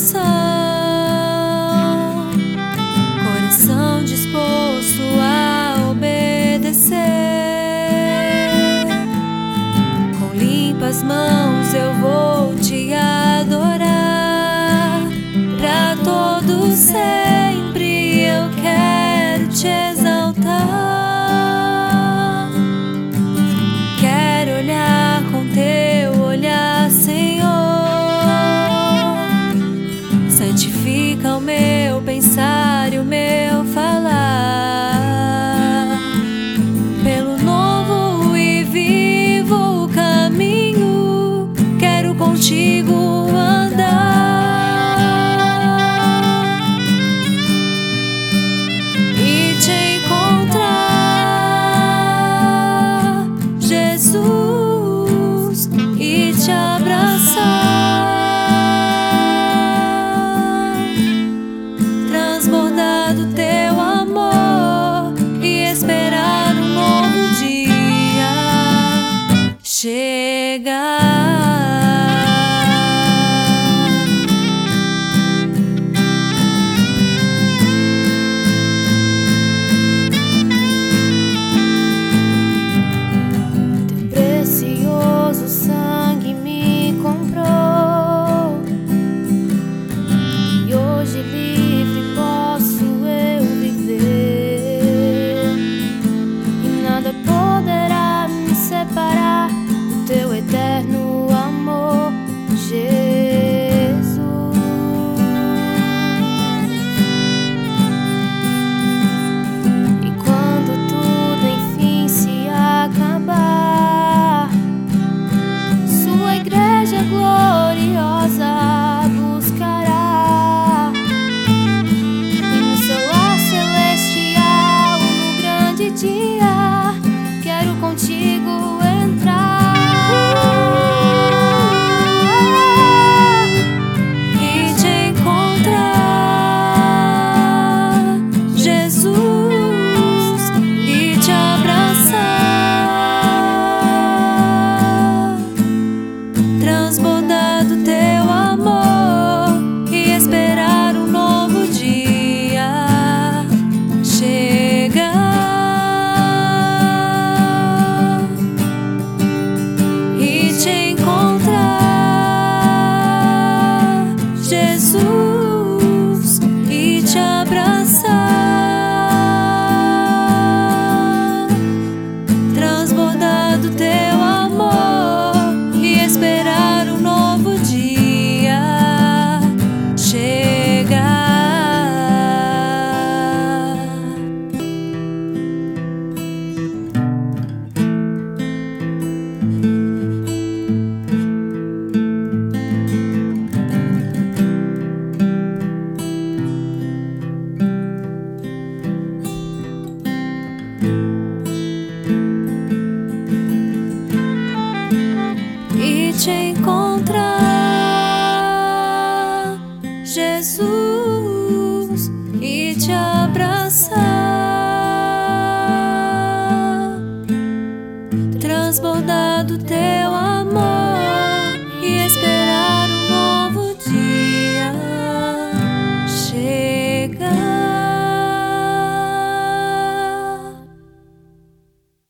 coração. Fica o meu pensar e o meu falar. chegar. the glory. do teu. Jesus, e te abraçar, transbordado teu amor.